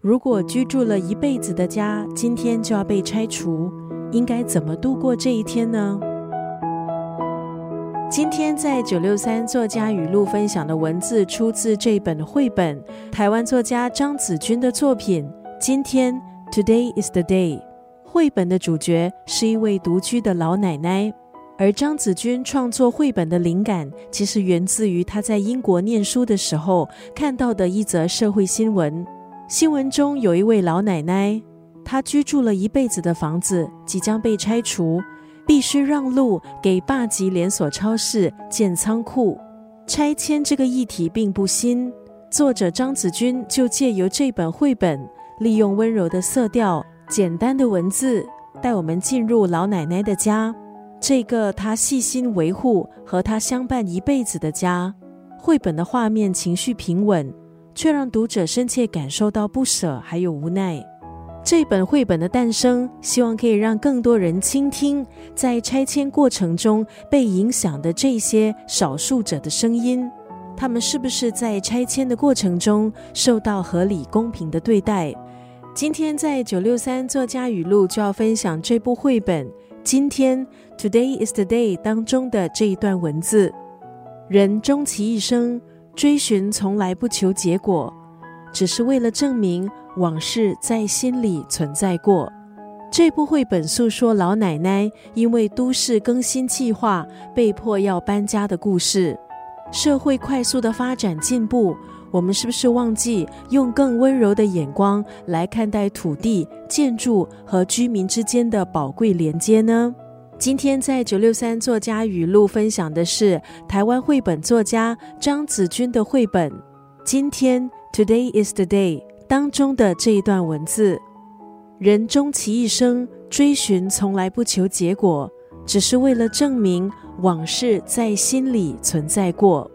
如果居住了一辈子的家今天就要被拆除，应该怎么度过这一天呢？今天在九六三作家语录分享的文字出自这本绘本，台湾作家张子君的作品《今天 Today is the Day》。绘本的主角是一位独居的老奶奶，而张子君创作绘本的灵感其实源自于他在英国念书的时候看到的一则社会新闻。新闻中有一位老奶奶，她居住了一辈子的房子即将被拆除。必须让路给霸级连锁超市建仓库，拆迁这个议题并不新。作者张子君就借由这本绘本，利用温柔的色调、简单的文字，带我们进入老奶奶的家，这个她细心维护和她相伴一辈子的家。绘本的画面情绪平稳，却让读者深切感受到不舍还有无奈。这本绘本的诞生，希望可以让更多人倾听在拆迁过程中被影响的这些少数者的声音。他们是不是在拆迁的过程中受到合理公平的对待？今天在九六三作家语录就要分享这部绘本《今天 Today is the Day》当中的这一段文字：人终其一生追寻，从来不求结果，只是为了证明。往事在心里存在过。这部绘本诉说老奶奶因为都市更新计划被迫要搬家的故事。社会快速的发展进步，我们是不是忘记用更温柔的眼光来看待土地、建筑和居民之间的宝贵连接呢？今天在九六三作家语录分享的是台湾绘本作家张子君的绘本。今天，Today is the day。当中的这一段文字：人终其一生追寻，从来不求结果，只是为了证明往事在心里存在过。